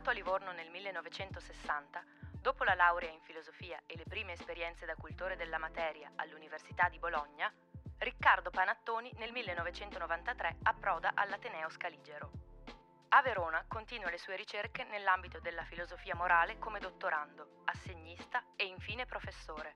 Nato a Livorno nel 1960, dopo la laurea in filosofia e le prime esperienze da cultore della materia all'Università di Bologna, Riccardo Panattoni nel 1993 approda all'Ateneo Scaligero. A Verona continua le sue ricerche nell'ambito della filosofia morale come dottorando, assegnista e infine professore,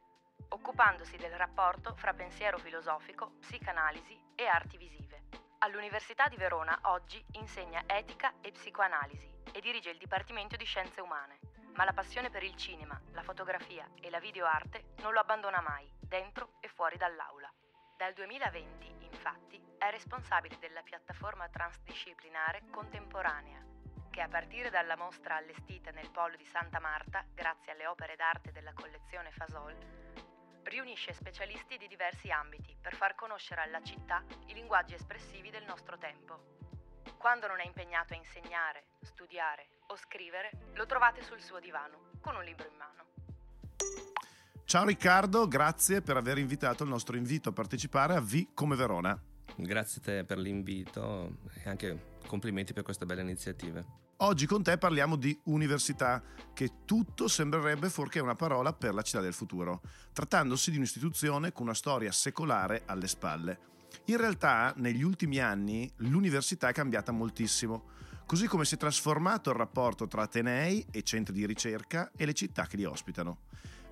occupandosi del rapporto fra pensiero filosofico, psicanalisi e arti visive. All'Università di Verona oggi insegna etica e psicoanalisi e dirige il Dipartimento di Scienze Umane, ma la passione per il cinema, la fotografia e la videoarte non lo abbandona mai, dentro e fuori dall'aula. Dal 2020, infatti, è responsabile della piattaforma transdisciplinare Contemporanea, che a partire dalla mostra allestita nel polo di Santa Marta, grazie alle opere d'arte della collezione Fasol, riunisce specialisti di diversi ambiti per far conoscere alla città i linguaggi espressivi del nostro tempo. Quando non è impegnato a insegnare, studiare o scrivere, lo trovate sul suo divano, con un libro in mano. Ciao Riccardo, grazie per aver invitato il nostro invito a partecipare a V come Verona. Grazie a te per l'invito e anche complimenti per questa bella iniziativa. Oggi con te parliamo di università, che tutto sembrerebbe fuorché una parola per la città del futuro, trattandosi di un'istituzione con una storia secolare alle spalle. In realtà negli ultimi anni l'università è cambiata moltissimo, così come si è trasformato il rapporto tra Atenei e centri di ricerca e le città che li ospitano.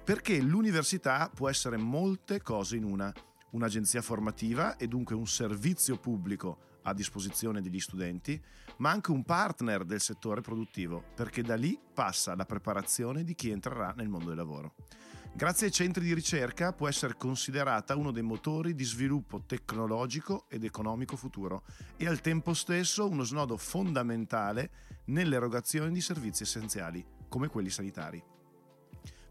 Perché l'università può essere molte cose in una, un'agenzia formativa e dunque un servizio pubblico a disposizione degli studenti, ma anche un partner del settore produttivo, perché da lì passa la preparazione di chi entrerà nel mondo del lavoro. Grazie ai centri di ricerca può essere considerata uno dei motori di sviluppo tecnologico ed economico futuro e al tempo stesso uno snodo fondamentale nell'erogazione di servizi essenziali, come quelli sanitari.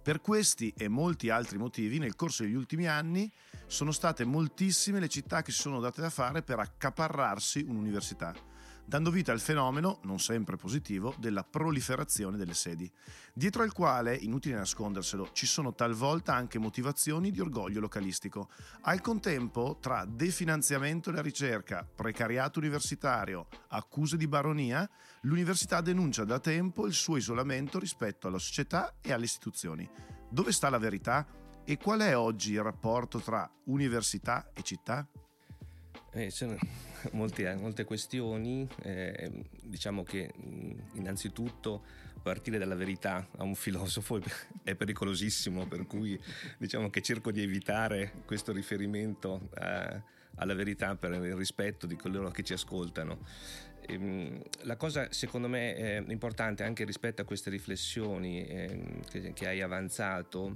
Per questi e molti altri motivi, nel corso degli ultimi anni, sono state moltissime le città che si sono date da fare per accaparrarsi un'università dando vita al fenomeno, non sempre positivo, della proliferazione delle sedi, dietro al quale, inutile nasconderselo, ci sono talvolta anche motivazioni di orgoglio localistico. Al contempo, tra definanziamento della ricerca, precariato universitario, accuse di baronia, l'università denuncia da tempo il suo isolamento rispetto alla società e alle istituzioni. Dove sta la verità? E qual è oggi il rapporto tra università e città? Eh, sono molte, molte questioni, eh, diciamo che innanzitutto partire dalla verità a un filosofo è pericolosissimo, per cui diciamo che cerco di evitare questo riferimento eh, alla verità per il rispetto di coloro che ci ascoltano. Ehm, la cosa secondo me importante anche rispetto a queste riflessioni ehm, che hai avanzato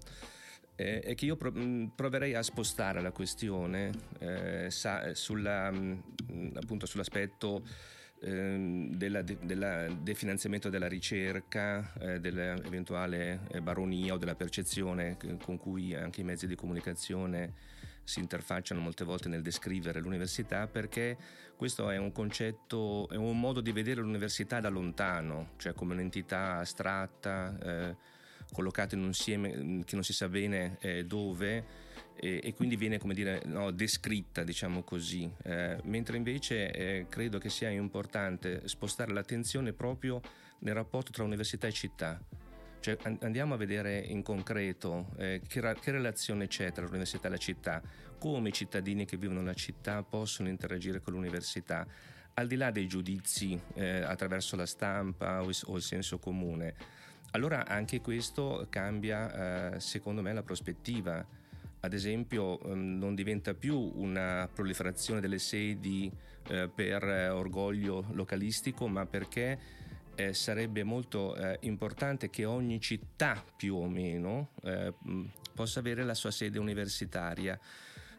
eh, è che io mm, proverei a spostare la questione eh, sa, sulla, mm, appunto sull'aspetto eh, del de, definanziamento della ricerca, eh, dell'eventuale eh, baronia o della percezione con cui anche i mezzi di comunicazione si interfacciano molte volte nel descrivere l'università perché questo è un concetto, è un modo di vedere l'università da lontano, cioè come un'entità astratta collocata in un insieme mm, che non si sa bene eh, dove e, e, quindi viene come dire no, descritta diciamo così. Eh, mentre invece eh, credo che sia importante spostare l'attenzione proprio nel rapporto tra università e città. Cioè andiamo a vedere in concreto eh, che, che, relazione c'è tra l'università e la città, come i cittadini che vivono nella città possono interagire con l'università, al di là dei giudizi eh, attraverso la stampa o, o il senso comune allora anche questo cambia eh, secondo me la prospettiva. Ad esempio ehm, non diventa più una proliferazione delle sedi eh, per orgoglio localistico, ma perché eh, sarebbe molto eh, importante che ogni città più o meno eh, possa avere la sua sede universitaria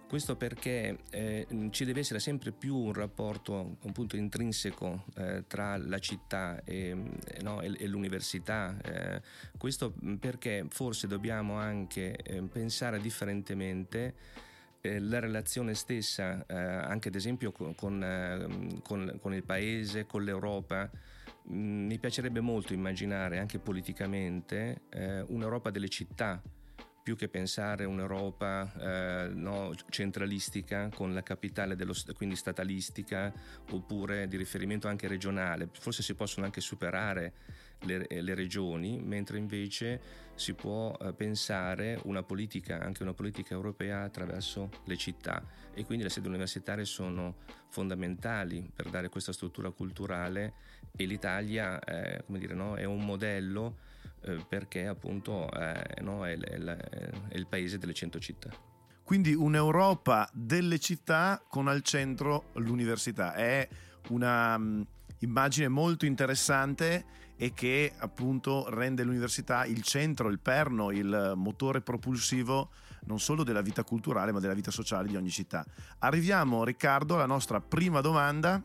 Questo perché eh, ci deve essere sempre più un rapporto un punto intrinseco eh, tra la città e, eh, no, e, e l'università. Eh, questo perché forse dobbiamo anche eh, pensare differentemente eh, la relazione stessa, anche ad esempio con, con, con, il paese, con l'Europa. Mm, mi piacerebbe molto immaginare anche politicamente un'Europa delle città più che pensare un'Europa eh, no, centralistica con la capitale dello, quindi statalistica oppure di riferimento anche regionale. Forse si possono anche superare le, le regioni, mentre invece si può eh, pensare una politica, anche una politica europea attraverso le città e quindi le sedi universitarie sono fondamentali per dare questa struttura culturale e l'Italia eh, dire, no, è un modello eh, perché appunto eh, no, è, è, è il paese delle cento città. Quindi un'Europa delle città con al centro l'università. È una um, immagine molto interessante e che appunto rende l'università il centro, il perno, il motore propulsivo non solo della vita culturale ma della vita sociale di ogni città. Arriviamo Riccardo alla nostra prima domanda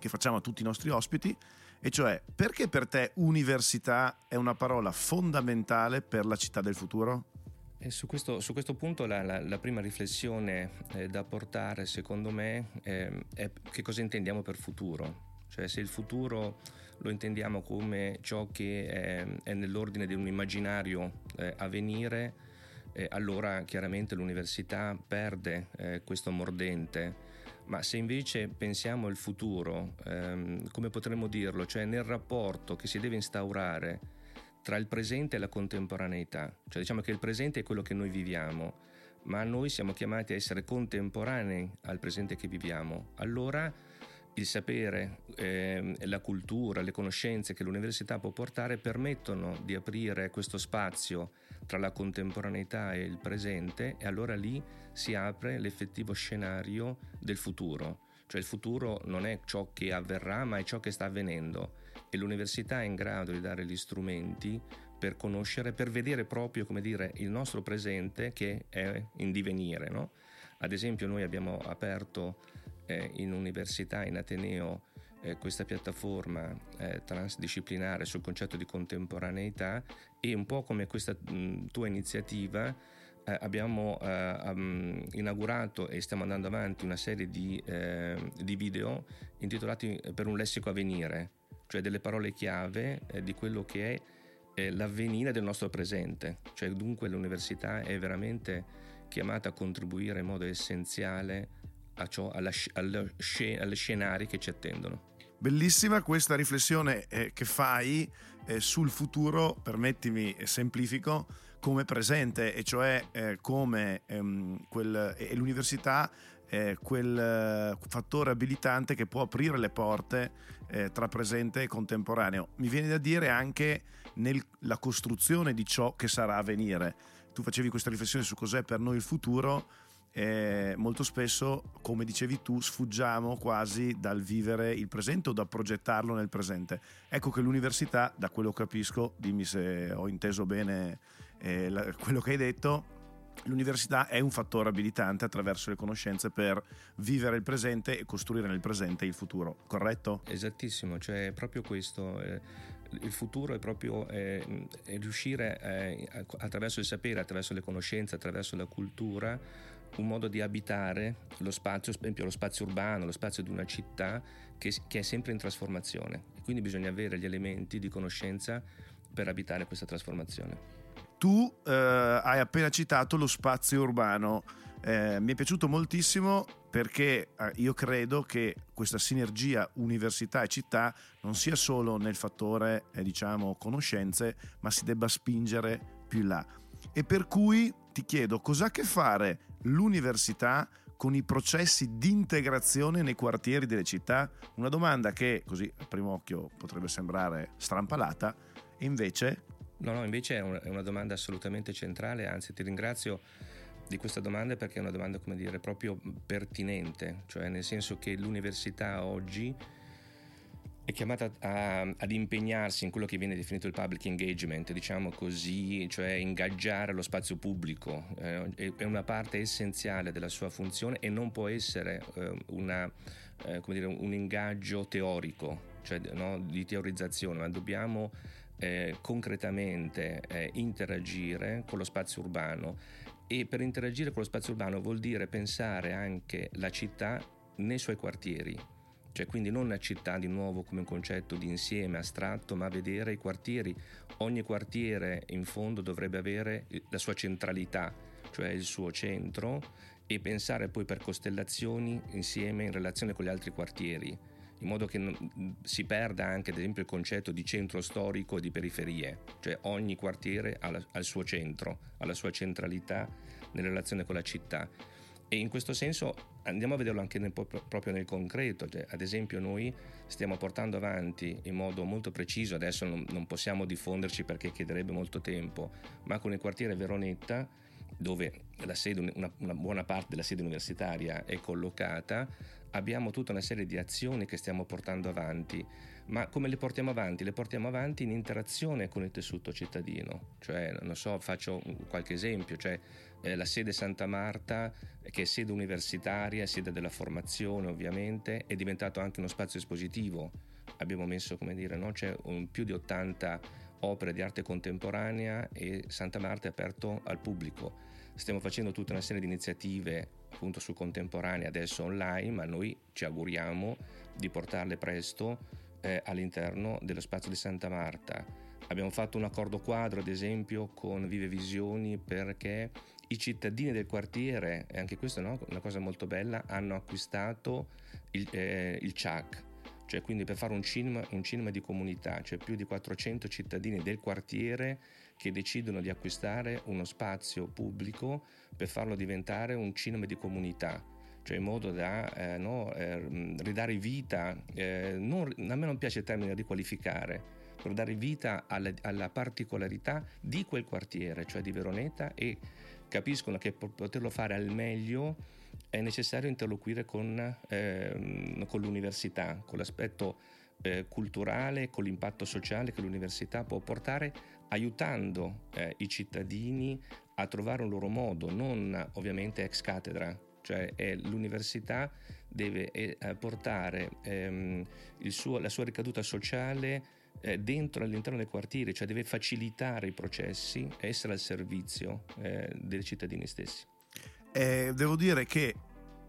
che facciamo a tutti i nostri ospiti e cioè perché per te università è una parola fondamentale per la città del futuro? Su questo, su questo, punto la, la, la prima riflessione eh, da portare secondo me eh, è che cosa intendiamo per futuro, cioè se il futuro lo intendiamo come ciò che è, è nell'ordine di un immaginario eh, a venire, eh, allora chiaramente l'università perde eh, questo mordente ma se invece pensiamo al futuro, ehm, come potremmo dirlo, cioè nel rapporto che si deve instaurare tra il presente e la contemporaneità, cioè diciamo che il presente è quello che noi viviamo, ma noi siamo chiamati a essere contemporanei al presente che viviamo, allora il sapere, eh, la cultura, le conoscenze che l'università può portare permettono di aprire questo spazio tra la contemporaneità e il presente e allora lì si apre l'effettivo scenario del futuro. Cioè il futuro non è ciò che avverrà, ma è ciò che sta avvenendo e l'università è in grado di dare gli strumenti per conoscere, per vedere proprio, come dire, il nostro presente che è in divenire. No? Ad esempio noi abbiamo aperto eh, in università, in Ateneo, eh, questa piattaforma eh, transdisciplinare sul concetto di contemporaneità e un po' come questa mh, tua iniziativa eh, abbiamo um, inaugurato e stiamo andando avanti una serie di, eh, di, video intitolati Per un lessico a venire, cioè delle parole chiave eh, di quello che è l'avvenire del nostro presente, cioè dunque l'università è veramente chiamata a contribuire in modo essenziale a ciò, alla, alla, alle scenari che ci attendono. Bellissima questa riflessione eh, che fai eh, sul futuro, permettimi, eh, semplifico, come presente, e cioè eh, come ehm, quel, l'università è quel eh, fattore abilitante che può aprire le porte eh, tra presente e contemporaneo. Mi viene da dire anche nella costruzione di ciò che sarà a venire. Tu facevi questa riflessione su cos'è per noi il futuro eh, molto spesso, come dicevi tu, sfuggiamo quasi dal vivere il presente o da progettarlo nel presente. Ecco che l'università, da quello che capisco, dimmi se ho inteso bene eh, la, quello che hai detto, l'università è un fattore abilitante attraverso le conoscenze per vivere il presente e costruire nel presente il futuro, corretto? Esattissimo, cioè è proprio questo. Eh il futuro è proprio eh, è riuscire eh, attraverso il sapere, attraverso le conoscenze, attraverso la cultura un modo di abitare lo spazio, per esempio lo spazio urbano, lo spazio di una città che, che è sempre in trasformazione. E quindi bisogna avere gli elementi di conoscenza per abitare questa trasformazione. Tu eh, hai appena citato lo spazio urbano. Eh, mi è piaciuto moltissimo perché eh, io credo che questa sinergia università e città non sia solo nel fattore, eh, diciamo, conoscenze, ma si debba spingere più in là. E per cui ti chiedo cosa ha a che fare l'università con i processi di integrazione nei quartieri delle città? Una domanda che così a primo occhio potrebbe sembrare strampalata e invece... No, no, invece è una domanda assolutamente centrale, anzi ti ringrazio di questa domanda perché è una domanda, come dire, proprio pertinente, cioè nel senso che l'università oggi è chiamata a, ad impegnarsi in quello che viene definito il public engagement, diciamo così, cioè ingaggiare lo spazio pubblico, eh, è una parte essenziale della sua funzione e non può essere eh, una, eh, dire, un ingaggio teorico, cioè no, di teorizzazione, ma dobbiamo eh, concretamente eh, interagire con lo spazio urbano. E per interagire con lo spazio urbano vuol dire pensare anche la città nei suoi quartieri cioè quindi non la città di nuovo come un concetto di insieme astratto, ma vedere i quartieri. Ogni quartiere in fondo dovrebbe avere la sua centralità, cioè il suo centro, e pensare poi per costellazioni insieme in relazione con gli altri quartieri, in modo che si perda anche ad esempio il concetto di centro storico e di periferie, cioè ogni quartiere ha, la, ha il suo centro, ha la sua centralità nella relazione con la città. E in questo senso andiamo a vederlo anche nel, proprio nel concreto, cioè, ad esempio noi stiamo portando avanti in modo molto preciso, adesso non, non possiamo diffonderci perché chiederebbe molto tempo, ma con il quartiere Veronetta dove sede, una, una, buona parte della sede universitaria è collocata, abbiamo tutta una serie di azioni che stiamo portando avanti. Ma come le portiamo avanti? Le portiamo avanti in interazione con il tessuto cittadino. Cioè, non so, faccio qualche esempio, cioè eh, la sede Santa Marta, che è sede universitaria, sede della formazione ovviamente, è diventato anche uno spazio espositivo. Abbiamo messo, come dire, no? c'è un, più di 80 opere di arte contemporanea e Santa Marta è aperto al pubblico. Stiamo facendo tutta una serie di iniziative appunto su contemporanea adesso online, ma noi ci auguriamo di portarle presto eh, all'interno dello spazio di Santa Marta. Abbiamo fatto un accordo quadro, ad esempio, con Vive Visioni perché i cittadini del quartiere, e anche questa è una cosa molto bella, hanno acquistato il, eh, il CHAC, cioè quindi per fare un cinema, un cinema di comunità, cioè più di 400 cittadini del quartiere che decidono di acquistare uno spazio pubblico per farlo diventare un cinema di comunità cioè in modo da eh, no, eh, ridare vita, eh, non, a me non piace il termine riqualificare, per dare vita alla, alla, particolarità di quel quartiere, cioè di Veroneta e capiscono che per poterlo fare al meglio è necessario interloquire con, eh, con l'università, con l'aspetto eh, culturale, con l'impatto sociale che l'università può portare, aiutando eh, i cittadini a trovare un loro modo, non ovviamente ex cattedra, cioè l'università deve eh, portare ehm, suo, la sua ricaduta sociale eh, dentro all'interno dei quartieri, cioè deve facilitare i processi e essere al servizio eh, dei cittadini stessi. Eh, devo dire che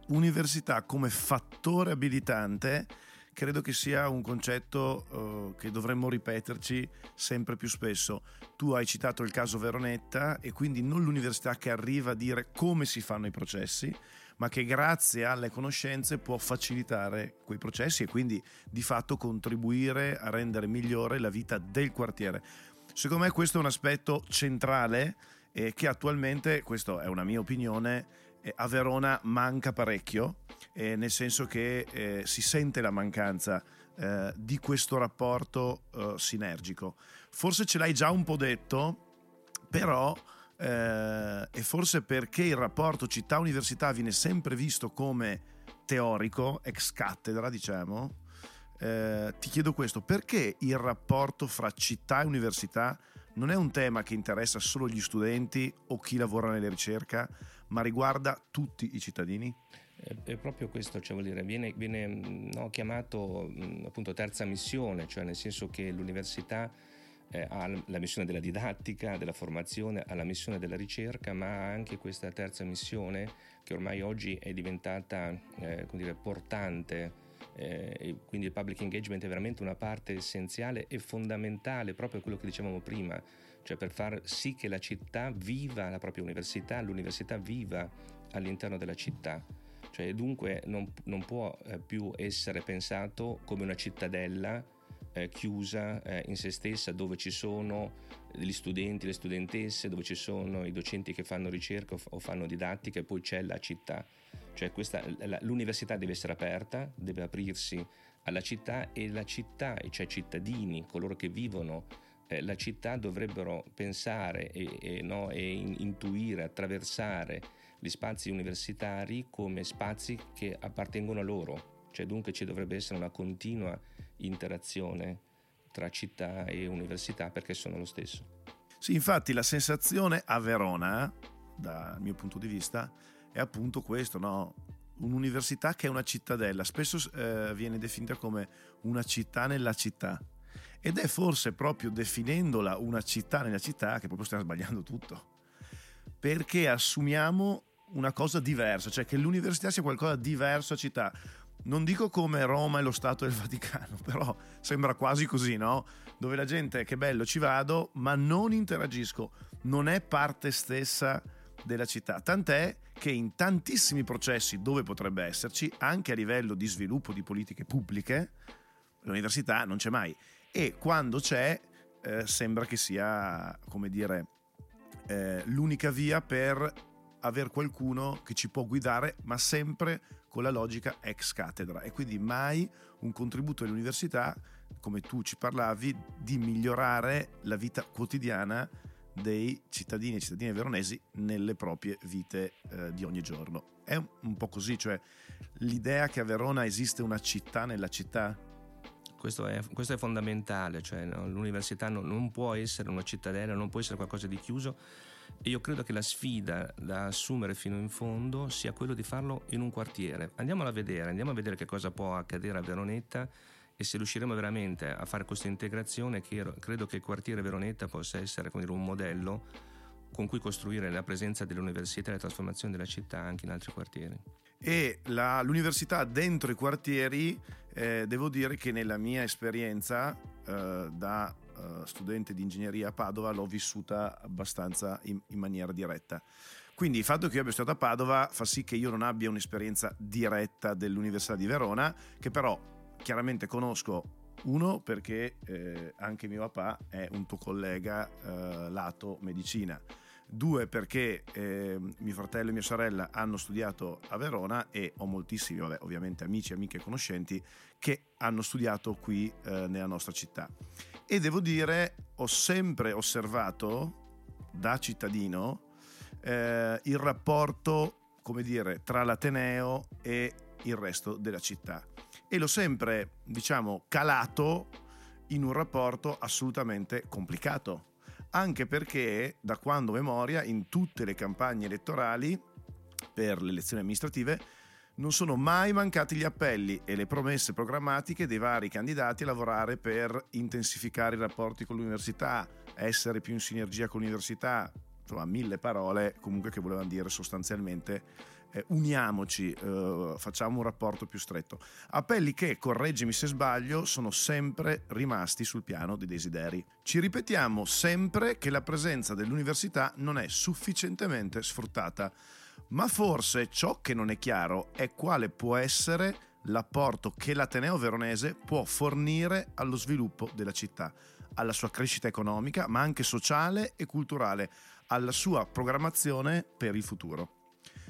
università come fattore abilitante credo che sia un concetto uh, che dovremmo ripeterci sempre più spesso. Tu hai citato il caso Veronetta e quindi non l'università che arriva a dire come si fanno i processi, ma che grazie alle conoscenze può facilitare quei processi e quindi di fatto contribuire a rendere migliore la vita del quartiere. Secondo me questo è un aspetto centrale e che attualmente, questa è una mia opinione, eh, a Verona manca parecchio, eh, nel senso che eh, si sente la mancanza di questo rapporto sinergico. Forse ce l'hai già un po' detto, però eh, e forse perché il rapporto città-università viene sempre visto come teorico, ex cattedra diciamo, eh, ti chiedo questo, perché il rapporto fra città e università non è un tema che interessa solo gli studenti o chi lavora nella ricerca, ma riguarda tutti i cittadini? È proprio questo, cioè vuol dire, viene, viene no, chiamato appunto terza missione, cioè nel senso che l'università eh, ha la missione della didattica, della formazione, ha la missione della ricerca, ma anche questa terza missione che ormai oggi è diventata eh, dire, portante. Eh, quindi il public engagement è veramente una parte essenziale e fondamentale, proprio quello che dicevamo prima, cioè per far sì che la città viva la propria università, l'università viva all'interno della città. Cioè, dunque non, non può eh, più essere pensato come una cittadella eh, chiusa eh, in se stessa dove ci sono gli studenti, le studentesse, dove ci sono i docenti che fanno ricerca o fanno didattica e poi c'è la città. Cioè questa, l'università deve essere aperta, deve aprirsi alla città e la città, cioè i cittadini, coloro che vivono eh, la città dovrebbero pensare e, e, no, e intuire, attraversare gli spazi universitari come spazi che appartengono a loro, cioè dunque ci dovrebbe essere una continua interazione tra città e università perché sono lo stesso. Sì, infatti la sensazione a Verona, dal mio punto di vista, è appunto questo, no? un'università che è una cittadella, spesso eh, viene definita come una città nella città. Ed è forse proprio definendola una città nella città che proprio stiamo sbagliando tutto. Perché assumiamo una cosa diversa, cioè che l'università sia qualcosa di diverso a città. Non dico come Roma e lo Stato del Vaticano, però sembra quasi così, no? Dove la gente, che bello, ci vado, ma non interagisco, non è parte stessa della città. Tant'è che in tantissimi processi dove potrebbe esserci, anche a livello di sviluppo di politiche pubbliche, l'università non c'è mai e quando c'è eh, sembra che sia, come dire, eh, l'unica via per avere qualcuno che ci può guidare, ma sempre con la logica ex cattedra e quindi mai un contributo dell'università, come tu ci parlavi, di migliorare la vita quotidiana dei cittadini e cittadine veronesi nelle proprie vite eh, di ogni giorno. È un, un po' così, cioè l'idea che a Verona esiste una città nella città questo è, questo è fondamentale, cioè, no? l'università non, non, può essere una cittadella, non può essere qualcosa di chiuso io credo che la sfida da assumere fino in fondo sia quello di farlo in un quartiere. Andiamola a vedere, andiamo a vedere che cosa può accadere a Veronetta e se riusciremo veramente a fare questa integrazione credo che il quartiere Veronetta possa essere dire, un modello con cui costruire la presenza dell'università e la trasformazione della città anche in altri quartieri. E la, l'università dentro i quartieri, eh, devo dire che nella mia esperienza eh, da eh, studente di ingegneria a Padova l'ho vissuta abbastanza in, in maniera diretta. Quindi il fatto che io abbia studiato a Padova fa sì che io non abbia un'esperienza diretta dell'Università di Verona, che però chiaramente conosco uno perché eh, anche mio papà è un tuo collega eh, lato medicina due perché eh, mio fratello e mia sorella hanno studiato a Verona e ho moltissimi, vabbè, ovviamente amici, amiche e conoscenti che hanno studiato qui eh, nella nostra città. E devo dire, ho sempre osservato da cittadino eh, il rapporto, come dire, tra l'Ateneo e il resto della città. E l'ho sempre, diciamo, calato in un rapporto assolutamente complicato anche perché da quando memoria in tutte le campagne elettorali per le elezioni amministrative non sono mai mancati gli appelli e le promesse programmatiche dei vari candidati a lavorare per intensificare i rapporti con l'università, essere più in sinergia con l'università, insomma mille parole comunque che volevano dire sostanzialmente eh, uniamoci, eh, facciamo un rapporto più stretto. Appelli che, correggimi se sbaglio, sono sempre rimasti sul piano dei desideri. Ci ripetiamo sempre che la presenza dell'università non è sufficientemente sfruttata, ma forse ciò che non è chiaro è quale può essere l'apporto che l'Ateneo veronese può fornire allo sviluppo della città, alla sua crescita economica, ma anche sociale e culturale, alla sua programmazione per il futuro.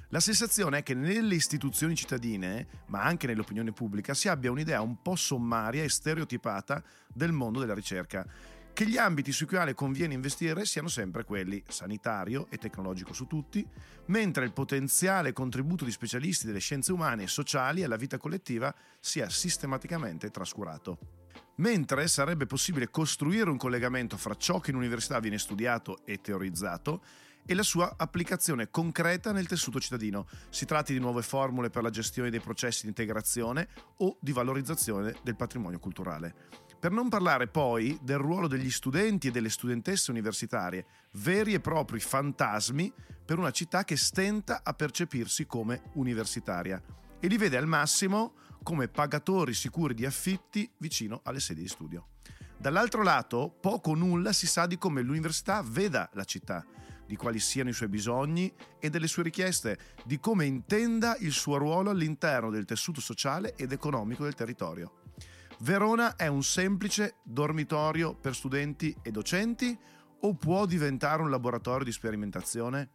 La sensazione è che nelle istituzioni cittadine, ma anche nell'opinione pubblica, si abbia un'idea un po' sommaria e stereotipata del mondo della ricerca, che gli ambiti sui quali conviene investire siano sempre quelli sanitario e tecnologico su tutti, mentre il potenziale contributo di specialisti delle scienze umane e sociali alla vita collettiva sia sistematicamente trascurato. Mentre sarebbe possibile costruire un collegamento fra ciò che in università viene studiato e teorizzato e la sua applicazione concreta nel tessuto cittadino. Si tratti di nuove formule per la gestione dei processi di integrazione o di valorizzazione del patrimonio culturale. Per non parlare poi del ruolo degli studenti e delle studentesse universitarie, veri e propri fantasmi per una città che stenta a percepirsi come universitaria e li vede al massimo come pagatori sicuri di affitti vicino alle sedi di studio. Dall'altro lato, poco o nulla si sa di come l'università veda la città di quali siano i suoi bisogni e delle sue richieste, di come intenda il suo ruolo all'interno del tessuto sociale ed economico del territorio. Verona è un semplice dormitorio per studenti e docenti o può diventare un laboratorio di sperimentazione?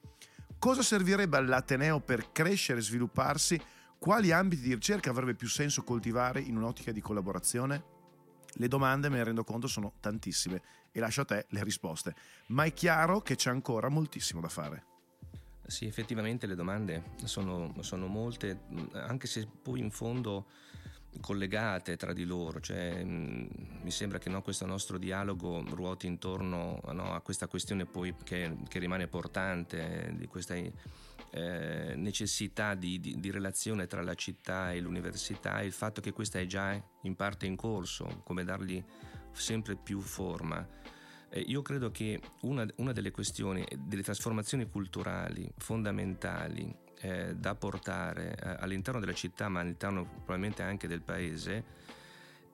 Cosa servirebbe all'Ateneo per crescere e svilupparsi? Quali ambiti di ricerca avrebbe più senso coltivare in un'ottica di collaborazione? Le domande, me ne rendo conto, sono tantissime e lascio a te le risposte, ma è chiaro che c'è ancora moltissimo da fare. Sì, effettivamente le domande sono, sono molte, anche se poi in fondo collegate tra di loro, cioè, mh, mi sembra che no, questo nostro dialogo ruoti intorno no, a questa questione poi che, che rimane portante, di questa eh, necessità di, di, di, relazione tra la città e l'università e il fatto che questa è già in parte in corso, come dargli sempre più forma. Eh, io credo che una, una, delle questioni, delle trasformazioni culturali fondamentali eh, da portare eh, all'interno della città, ma all'interno probabilmente anche del paese,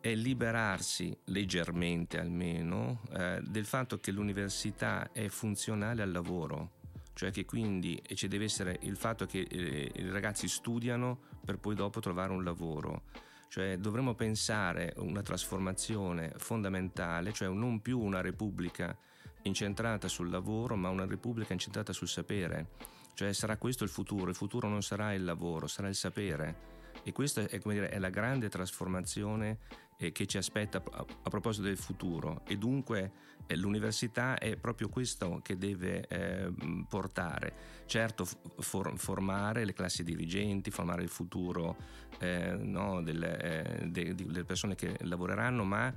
è liberarsi leggermente almeno eh, del fatto che l'università è funzionale al lavoro cioè che quindi ci deve essere il fatto che eh, i ragazzi studiano per poi dopo trovare un lavoro. Cioè dovremmo pensare una trasformazione fondamentale, cioè non più una repubblica incentrata sul lavoro, ma una repubblica incentrata sul sapere. Cioè sarà questo il futuro, il futuro non sarà il lavoro, sarà il sapere. E questa è, dire, è la grande trasformazione eh, che ci aspetta a, a, proposito del futuro e dunque eh, l'università è proprio questo che deve eh, portare. Certo for, formare le classi dirigenti, formare il futuro eh, no, delle, eh, de, delle persone che lavoreranno, ma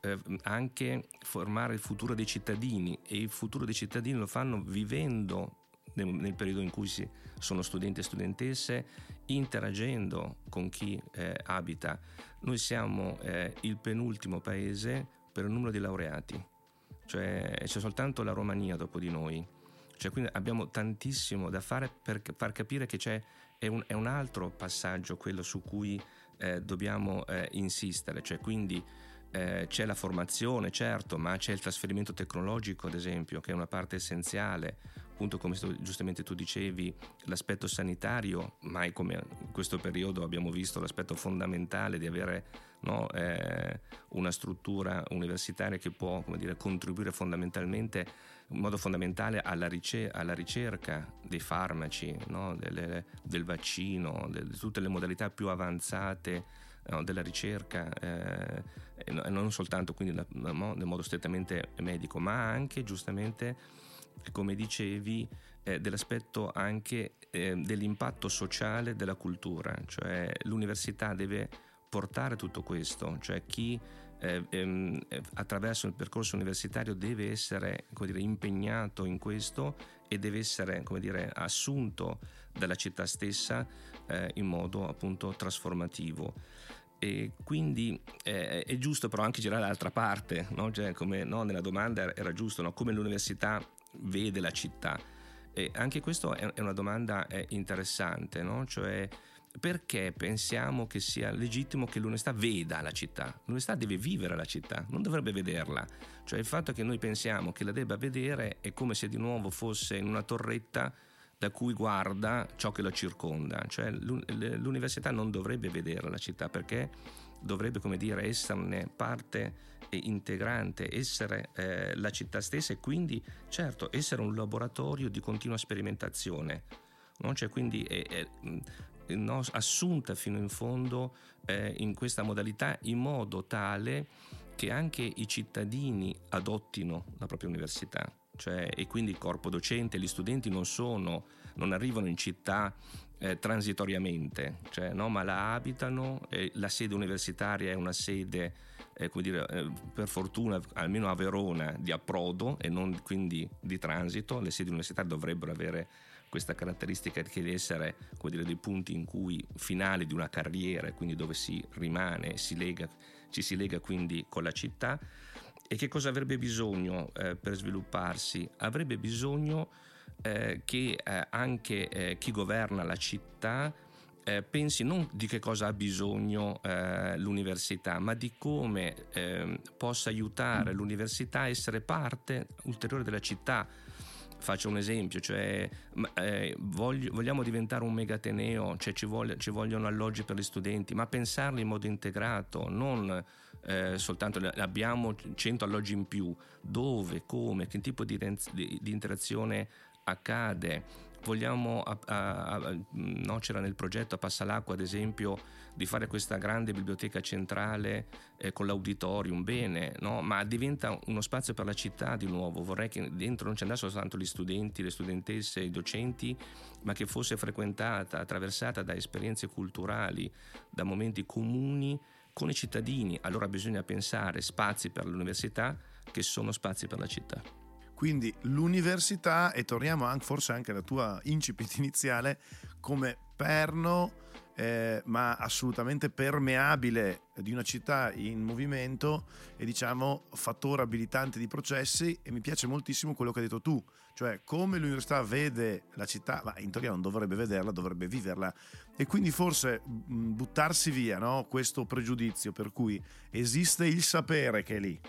eh, anche formare il futuro dei cittadini e il futuro dei cittadini lo fanno vivendo nel, nel periodo in cui si, sono studenti e studentesse, interagendo con chi eh, abita. Noi siamo eh, il penultimo paese per il numero di laureati, cioè c'è soltanto la Romania dopo di noi. Cioè, quindi abbiamo tantissimo da fare per far capire che c'è, è, un, è un altro passaggio quello su cui eh, dobbiamo eh, insistere, cioè quindi eh, c'è la formazione, certo, ma c'è il trasferimento tecnologico, ad esempio, che è una parte essenziale. Appunto, come giustamente tu dicevi, l'aspetto sanitario, mai come in questo periodo abbiamo visto l'aspetto fondamentale di avere no, eh, una struttura universitaria che può dire, contribuire fondamentalmente, in modo fondamentale alla, ricer- alla ricerca dei farmaci, no, delle, del vaccino, di tutte le modalità più avanzate della ricerca, eh, non soltanto quindi nel modo strettamente medico, ma anche giustamente, come dicevi, eh, dell'aspetto anche eh, dell'impatto sociale della cultura, cioè l'università deve portare tutto questo, cioè chi eh, ehm, attraverso il percorso universitario deve essere dire, impegnato in questo e deve essere dire, assunto dalla città stessa eh, in modo appunto trasformativo. E quindi eh, è giusto però anche girare dall'altra parte, no? cioè, come no, nella domanda era giusto, no? come l'università vede la città. E anche questa è una domanda interessante, cioè perché pensiamo che sia legittimo che l'università veda la città? L'università deve vivere la città, non dovrebbe vederla. Cioè il fatto che noi pensiamo che la debba vedere è come se di nuovo fosse in una torretta da cui guarda ciò che lo circonda. Cioè l'università non dovrebbe vedere la città perché dovrebbe, come dire, esserne parte integrante, essere eh, la città stessa e quindi, certo, essere un laboratorio di continua sperimentazione. No? Cioè, quindi è, è, no, assunta fino in fondo eh, in questa modalità in modo tale che anche i cittadini adottino la propria università cioè, e quindi il corpo docente, gli studenti non sono, non arrivano in città eh, transitoriamente, cioè, no, ma la abitano, eh, la sede universitaria è una sede, eh, come dire, eh, per fortuna almeno a Verona, di approdo e non quindi di transito, le sedi universitarie dovrebbero avere questa caratteristica di essere dire, dei punti in cui finali di una carriera, quindi dove si rimane, si lega, ci si lega quindi con la città e che cosa avrebbe bisogno eh, per svilupparsi? Avrebbe bisogno eh, che eh, anche eh, chi governa la città eh, pensi non di che cosa ha bisogno eh, l'università, ma di come ehm, possa aiutare l'università a essere parte ulteriore della città. Faccio un esempio, cioè, eh, voglio, vogliamo diventare un megateneo, cioè ci, voglio, ci, vogliono alloggi per gli studenti, ma pensarli in modo integrato, non eh, soltanto abbiamo 100 alloggi in più, dove, come, che tipo di, di, di interazione accade vogliamo, a, a, a, no, c'era nel progetto a Passalacqua ad esempio di fare questa grande biblioteca centrale eh, con l'auditorium, bene, no? ma diventa uno spazio per la città di nuovo, vorrei che dentro non ci andassero soltanto gli studenti, le studentesse, i docenti, ma che fosse frequentata, attraversata da esperienze culturali, da momenti comuni con i cittadini, allora bisogna pensare spazi per l'università che sono spazi per la città. Quindi l'università, e torniamo anche, forse anche alla tua incipit iniziale, come perno eh, ma assolutamente permeabile di una città in movimento e diciamo fattore abilitante di processi e mi piace moltissimo quello che hai detto tu, cioè come l'università vede la città, ma in teoria non dovrebbe vederla, dovrebbe viverla e quindi forse buttarsi via no? questo pregiudizio per cui esiste il sapere che è lì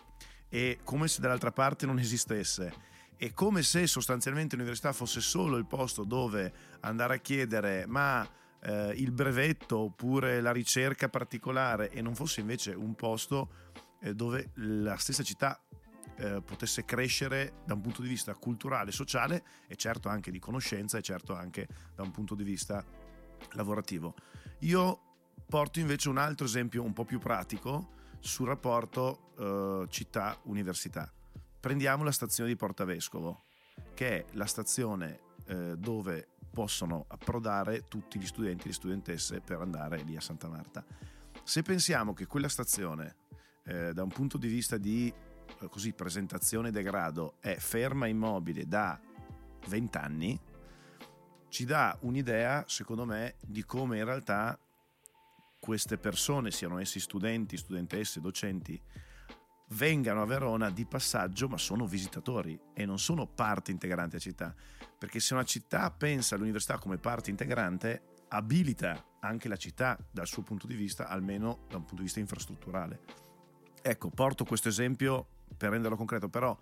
e come se dall'altra parte non esistesse è come se sostanzialmente l'università fosse solo il posto dove andare a chiedere ma eh, il brevetto oppure la ricerca particolare e non fosse invece un posto eh, dove la stessa città eh, potesse crescere da un punto di vista culturale, sociale e certo anche di conoscenza e certo anche da un punto di vista lavorativo. Io porto invece un altro esempio un po' più pratico sul rapporto eh, città-università. Prendiamo la stazione di Porta Vescovo, che è la stazione eh, dove possono approdare tutti gli studenti e le studentesse per andare lì a Santa Marta. Se pensiamo che quella stazione, eh, da un punto di vista di eh, così, presentazione e degrado, è ferma immobile da 20 anni, ci dà un'idea, secondo me, di come in realtà queste persone, siano essi studenti, studentesse, docenti, vengano a Verona di passaggio, ma sono visitatori e non sono parte integrante della città. Perché se una città pensa all'università come parte integrante, abilita anche la città dal suo punto di vista, almeno da un punto di vista infrastrutturale. Ecco, porto questo esempio per renderlo concreto, però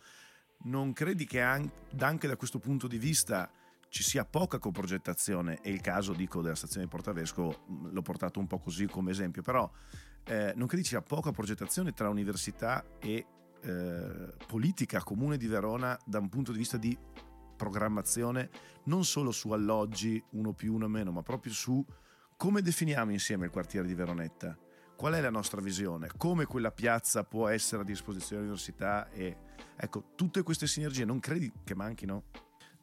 non credi che anche da questo punto di vista ci sia poca coprogettazione, e il caso dico della stazione di Portavesco l'ho portato un po' così come esempio, però eh, non credi ci sia poca progettazione tra università e eh, politica comune di Verona da un punto di vista di programmazione, non solo su alloggi uno più uno meno, ma proprio su come definiamo insieme il quartiere di Veronetta. Qual è la nostra visione? Come quella piazza può essere a disposizione dell'università? E ecco, tutte queste sinergie non credi che manchino?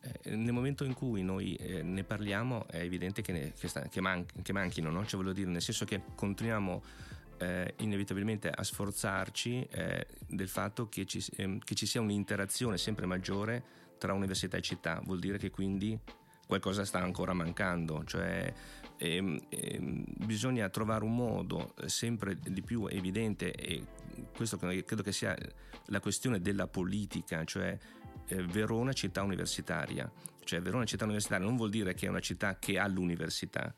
Eh, nel momento in cui noi eh, ne parliamo è evidente che, ne, che, sta, che, man, che manchino, no? cioè, dire, nel senso che continuiamo eh, inevitabilmente a sforzarci eh, del fatto che ci, ehm, che ci, sia un'interazione sempre maggiore tra università e città, vuol dire che quindi qualcosa sta ancora mancando, cioè ehm, ehm, bisogna trovare un modo sempre di più evidente e questo credo che sia la questione della politica, cioè eh, Verona città universitaria, cioè Verona città universitaria non vuol dire che è una città che ha l'università,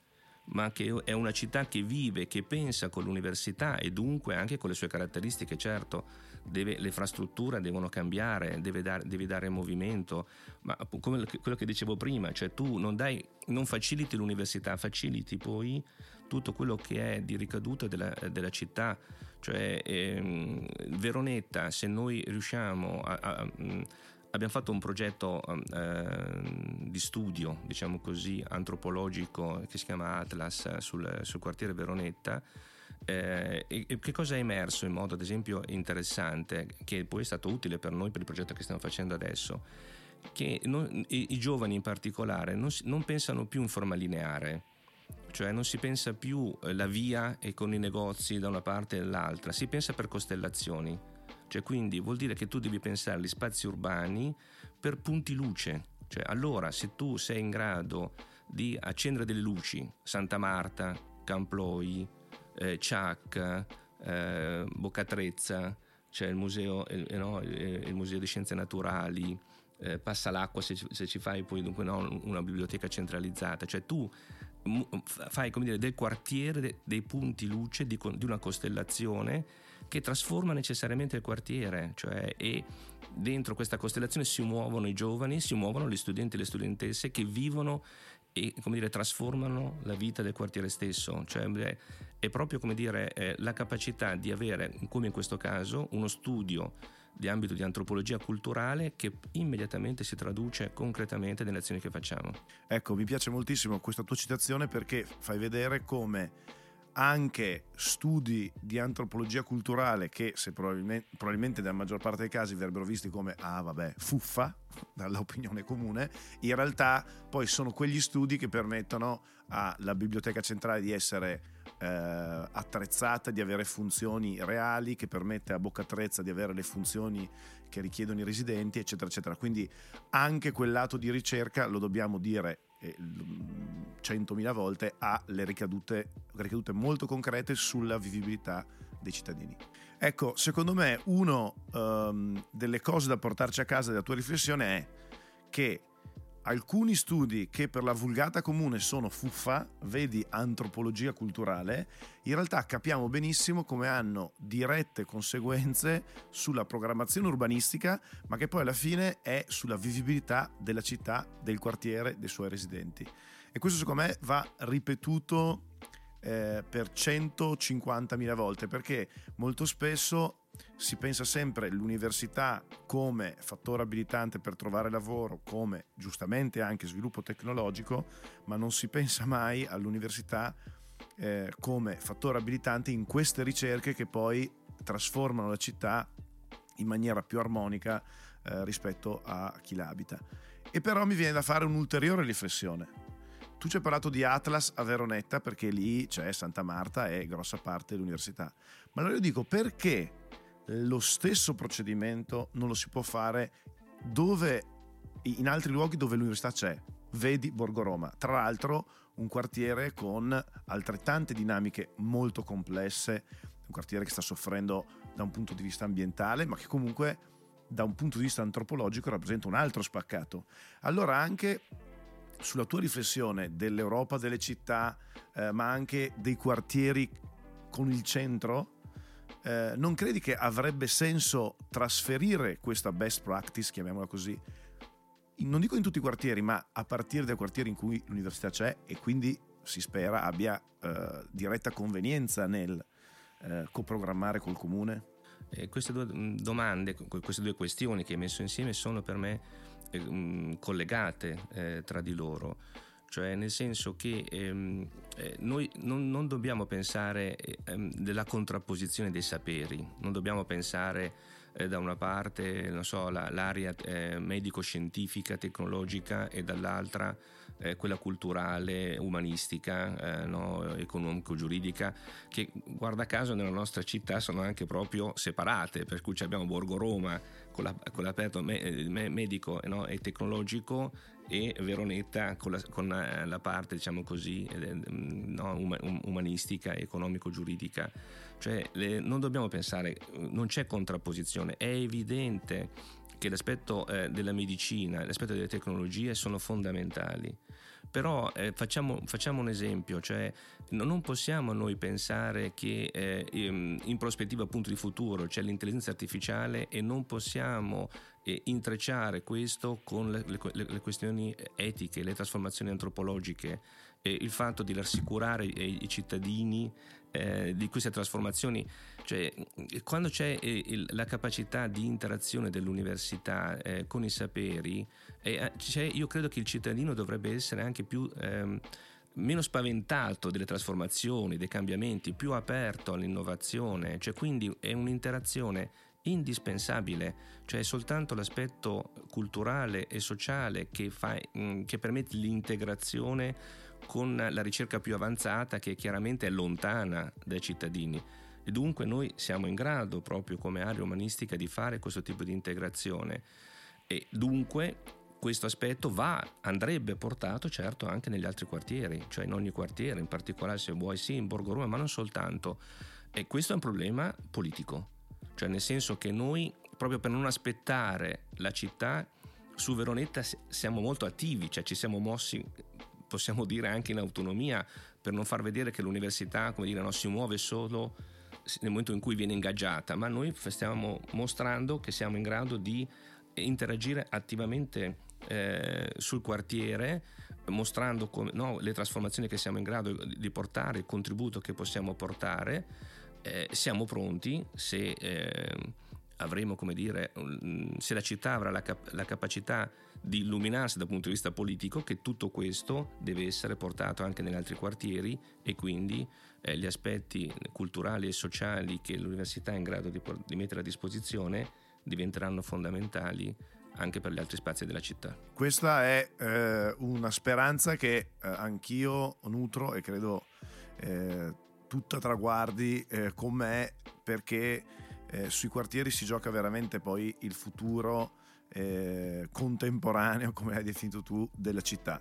ma che è una città che vive, che pensa con l'università e dunque anche con le sue caratteristiche, certo. Deve, le infrastrutture devono cambiare, deve dare, devi dare movimento, ma come quello che dicevo prima, cioè tu non, dai, non faciliti l'università, faciliti poi tutto quello che è di ricaduta della, della città, cioè ehm, Veronetta, se noi riusciamo a, a, a abbiamo fatto un progetto eh, di studio, diciamo così, antropologico che si chiama Atlas sul, sul quartiere Veronetta. Eh, e, che cosa è emerso in modo ad esempio interessante, che poi è stato utile per noi per il progetto che stiamo facendo adesso? Che non, i, i, giovani in particolare non, non pensano più in forma lineare, cioè non si pensa più eh, la via e con i negozi da una parte e dall'altra, si pensa per costellazioni cioè, quindi vuol dire che tu devi pensare agli spazi urbani per punti luce. Cioè, allora, se tu sei in grado di accendere delle luci, Santa Marta, Camploi, eh, Ciac, eh, Boccatrezza, c'è il museo, eh, no, il museo di Scienze Naturali, eh, passa l'acqua se, se, ci fai poi dunque, no, una biblioteca centralizzata, cioè tu fai come dire, del quartiere dei punti luce di, di una costellazione che trasforma necessariamente il quartiere, cioè e dentro questa costellazione si muovono i giovani, si muovono gli studenti e le studentesse che vivono e come dire, trasformano la vita del quartiere stesso, cioè è proprio come dire la capacità di avere, come in questo caso, uno studio di ambito di antropologia culturale che immediatamente si traduce concretamente nelle azioni che facciamo. Ecco, mi piace moltissimo questa tua citazione perché fai vedere come anche studi di antropologia culturale che se probabilmente, probabilmente, nella maggior parte dei casi verrebbero visti come ah vabbè fuffa dall'opinione comune in realtà poi sono quegli studi che permettono alla biblioteca centrale di essere eh, attrezzata di avere funzioni reali che permette a Bocca Trezza di avere le funzioni che richiedono i residenti eccetera eccetera. Quindi anche quel lato di ricerca lo dobbiamo dire centomila volte ha le ricadute, ricadute molto concrete sulla vivibilità dei cittadini. Ecco, secondo me una um, delle cose da portarci a casa della tua riflessione è che alcuni studi che per la vulgata comune sono fuffa, vedi antropologia culturale, in realtà capiamo benissimo come hanno dirette conseguenze sulla programmazione urbanistica, ma che poi alla fine è sulla vivibilità della città, del quartiere, dei suoi residenti. E questo secondo me va ripetuto eh, per 150.000 volte, perché molto spesso si pensa sempre all'università come fattore abilitante per trovare lavoro, come giustamente anche sviluppo tecnologico, ma non si pensa mai all'università eh, come fattore abilitante in queste ricerche che poi trasformano la città in maniera più armonica eh, rispetto a chi la abita. E però mi viene da fare un'ulteriore riflessione. Tu ci hai parlato di Atlas a Veronetta perché lì c'è Santa Marta e grossa parte dell'università. Ma allora io dico perché lo stesso procedimento non lo si può fare dove, in altri luoghi dove l'università c'è. Vedi Borgo Roma. Tra l'altro un quartiere con altrettante dinamiche molto complesse, un quartiere che sta soffrendo da un punto di vista ambientale, ma che comunque da un punto di vista antropologico rappresenta un altro spaccato. Allora anche sulla tua riflessione dell'Europa delle città, eh, ma anche dei quartieri con il centro, eh, non credi che avrebbe senso trasferire questa best practice, chiamiamola così, in, non dico in tutti i quartieri, ma a partire dai quartieri in cui l'università c'è e quindi si spera abbia eh, diretta convenienza nel eh, coprogrammare col comune? Eh, queste due mm, domande, queste due questioni che hai messo insieme sono per me eh, mm, collegate eh, tra di loro cioè nel senso che ehm, eh, noi non, non, dobbiamo pensare ehm, della contrapposizione dei saperi, non dobbiamo pensare eh, da una parte so, la, l'area eh, medico-scientifica, tecnologica e dall'altra eh, quella culturale, umanistica, eh, no, economico-giuridica, che guarda caso nella nostra città sono anche proprio separate, per cui abbiamo Borgo Roma con, la, con l'aperto me, me, medico no, e tecnologico e Veronetta con la, con la parte, diciamo così, no, umanistica, economico-giuridica. Cioè, le, non dobbiamo pensare, non c'è contrapposizione, è evidente che l'aspetto eh, della medicina l'aspetto delle tecnologie sono fondamentali. Però eh, facciamo, facciamo, un esempio, cioè non possiamo noi pensare che eh, in prospettiva appunto di futuro c'è l'intelligenza artificiale e non possiamo eh, intrecciare questo con le, le, le, questioni etiche, le trasformazioni antropologiche, eh, il fatto di rassicurare i, i cittadini eh, di queste trasformazioni, cioè quando c'è eh, il, la capacità di interazione dell'università eh, con i saperi, eh, io credo che il cittadino dovrebbe essere anche più... Ehm, meno spaventato delle trasformazioni, dei cambiamenti, più aperto all'innovazione, cioè quindi è un'interazione indispensabile, cioè soltanto l'aspetto culturale e sociale che, fa, mm, che permette l'integrazione con la ricerca più avanzata che chiaramente è lontana dai cittadini. E dunque noi siamo in grado, proprio come area umanistica, di fare questo tipo di integrazione. E dunque questo aspetto va, andrebbe portato certo anche negli altri quartieri, cioè in ogni quartiere, in particolare se vuoi sì in Borgo Roma, ma non soltanto. E questo è un problema politico cioè nel senso che noi, proprio per non aspettare la città, su Veronetta siamo molto attivi, cioè ci siamo mossi, possiamo dire anche in autonomia, per non far vedere che l'università, dire, non si muove solo nel momento in cui viene ingaggiata, ma noi stiamo mostrando che siamo in grado di interagire attivamente eh, sul quartiere, mostrando come, no, le trasformazioni che siamo in grado di portare, il contributo che possiamo portare. Eh, siamo pronti se eh, avremo, come dire, se la città avrà la, cap- la, capacità di illuminarsi dal punto di vista politico, che tutto questo deve essere portato anche negli altri quartieri e quindi eh, gli aspetti culturali e sociali che l'università è in grado di, di mettere a disposizione diventeranno fondamentali anche per gli altri spazi della città. Questa è eh, una speranza che eh, anch'io nutro e credo eh, tutta traguardi eh, con me perché eh, sui quartieri si gioca veramente poi il futuro eh, contemporaneo, come hai definito tu, della città.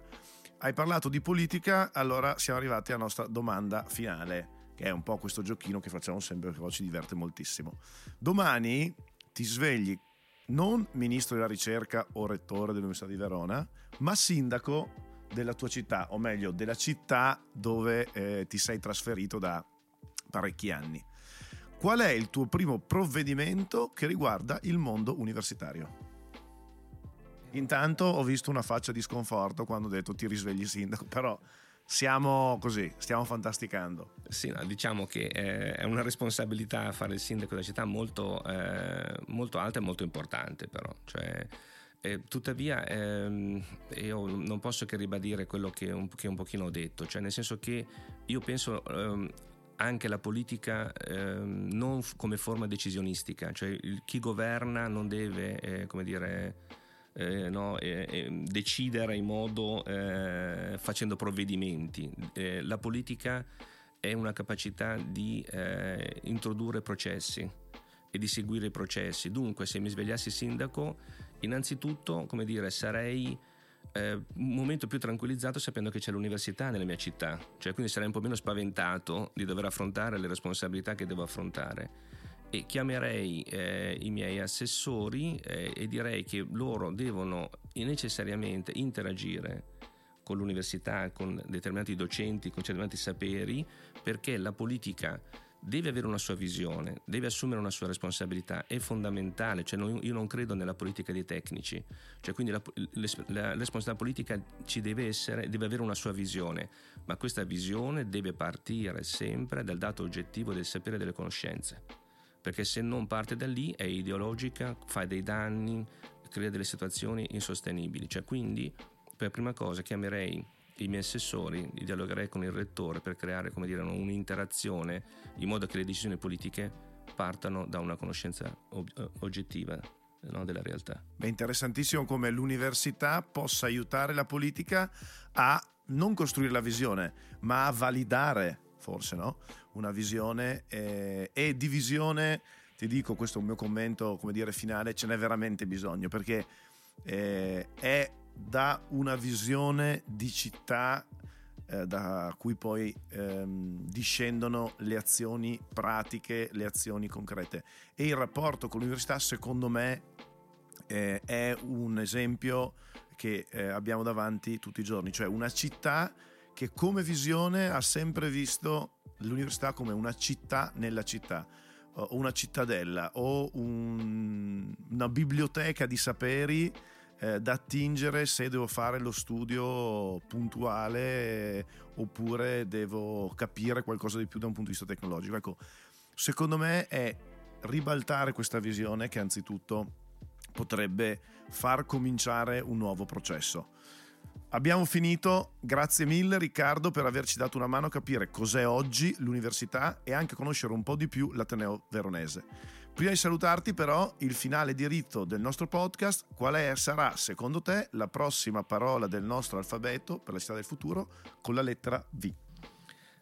Hai parlato di politica, allora siamo arrivati alla nostra domanda finale, che è un po' questo giochino che facciamo sempre perché ci diverte moltissimo. Domani ti svegli non ministro della ricerca o rettore dell'Università di Verona, ma sindaco della tua città, o meglio della città dove eh, ti sei trasferito da parecchi anni. Qual è il tuo primo provvedimento che riguarda il mondo universitario? Intanto ho visto una faccia di sconforto quando ho detto ti risvegli sindaco, però siamo così, stiamo fantasticando. Sì, no, diciamo che eh, è una responsabilità fare il sindaco della città molto, eh, molto alta e molto importante però. Cioè, eh, tuttavia ehm, io non posso che ribadire quello che un, che un pochino ho detto, cioè nel senso che io penso ehm, anche la politica ehm, non f- come forma decisionistica, cioè il, chi governa non deve, eh, come dire eh, no, decidere in modo eh, facendo provvedimenti. Eh, la politica è una capacità di eh, introdurre processi e di seguire i processi. Dunque, se mi svegliassi sindaco, innanzitutto, come dire, sarei eh, un momento più tranquillizzato sapendo che c'è l'università nella mia città, cioè quindi sarei un po' meno spaventato di dover affrontare le responsabilità che devo affrontare e chiamerei eh, i miei assessori eh, e direi che loro devono necessariamente interagire con l'università, con determinati docenti, con determinati saperi, perché la politica deve avere una sua visione, deve assumere una sua responsabilità, è fondamentale, cioè non, io non credo nella politica dei tecnici, cioè quindi la, la, responsabilità politica ci deve essere, deve avere una sua visione, ma questa visione deve partire sempre dal dato oggettivo del sapere e delle conoscenze perché se non parte da lì è ideologica, fa dei danni, crea delle situazioni insostenibili. Cioè, quindi, per prima cosa, chiamerei i miei assessori, dialogherei con il rettore per creare dire, un'interazione in modo che le decisioni politiche partano da una conoscenza ob- oggettiva no, della realtà. È interessantissimo come l'università possa aiutare la politica a non costruire la visione, ma a validare forse, no? Una visione eh, e di visione, ti dico, questo è un mio commento, come dire, finale, ce n'è veramente bisogno perché eh, è da una visione di città eh, da cui poi ehm, discendono le azioni pratiche, le azioni concrete. E il rapporto con l'università, secondo me, eh, è un esempio che eh, abbiamo davanti tutti i giorni, cioè una città che come visione ha sempre visto l'università come una città nella città, o una cittadella o un, una biblioteca di saperi eh, da attingere se devo fare lo studio puntuale oppure devo capire qualcosa di più da un punto di vista tecnologico. Ecco, secondo me è ribaltare questa visione che anzitutto potrebbe far cominciare un nuovo processo. Abbiamo finito, grazie mille Riccardo per averci dato una mano a capire cos'è oggi l'università e anche conoscere un po' di più l'Ateneo Veronese. Prima di salutarti però, il finale diritto del nostro podcast, qual è, sarà secondo te la prossima parola del nostro alfabeto per la città del futuro con la lettera V?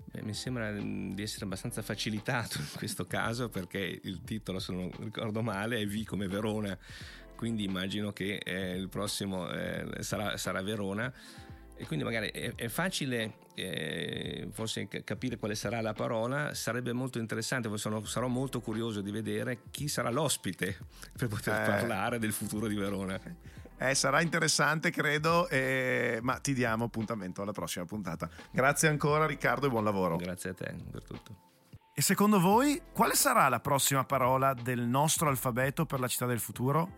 Beh, mi sembra mm, di essere abbastanza facilitato in questo caso perché il titolo, se non ricordo male, è V come Verona quindi immagino che eh, il prossimo eh, sarà, sarà, Verona e quindi magari è, è facile eh, forse capire quale sarà la parola, sarebbe molto interessante, sono, sarò molto curioso di vedere chi sarà l'ospite per poter eh. parlare del futuro di Verona. Eh, sarà interessante, credo, eh, ma ti diamo appuntamento alla prossima puntata. Grazie ancora Riccardo e buon lavoro. Grazie a te per tutto. E secondo voi quale sarà la prossima parola del nostro alfabeto per la città del futuro?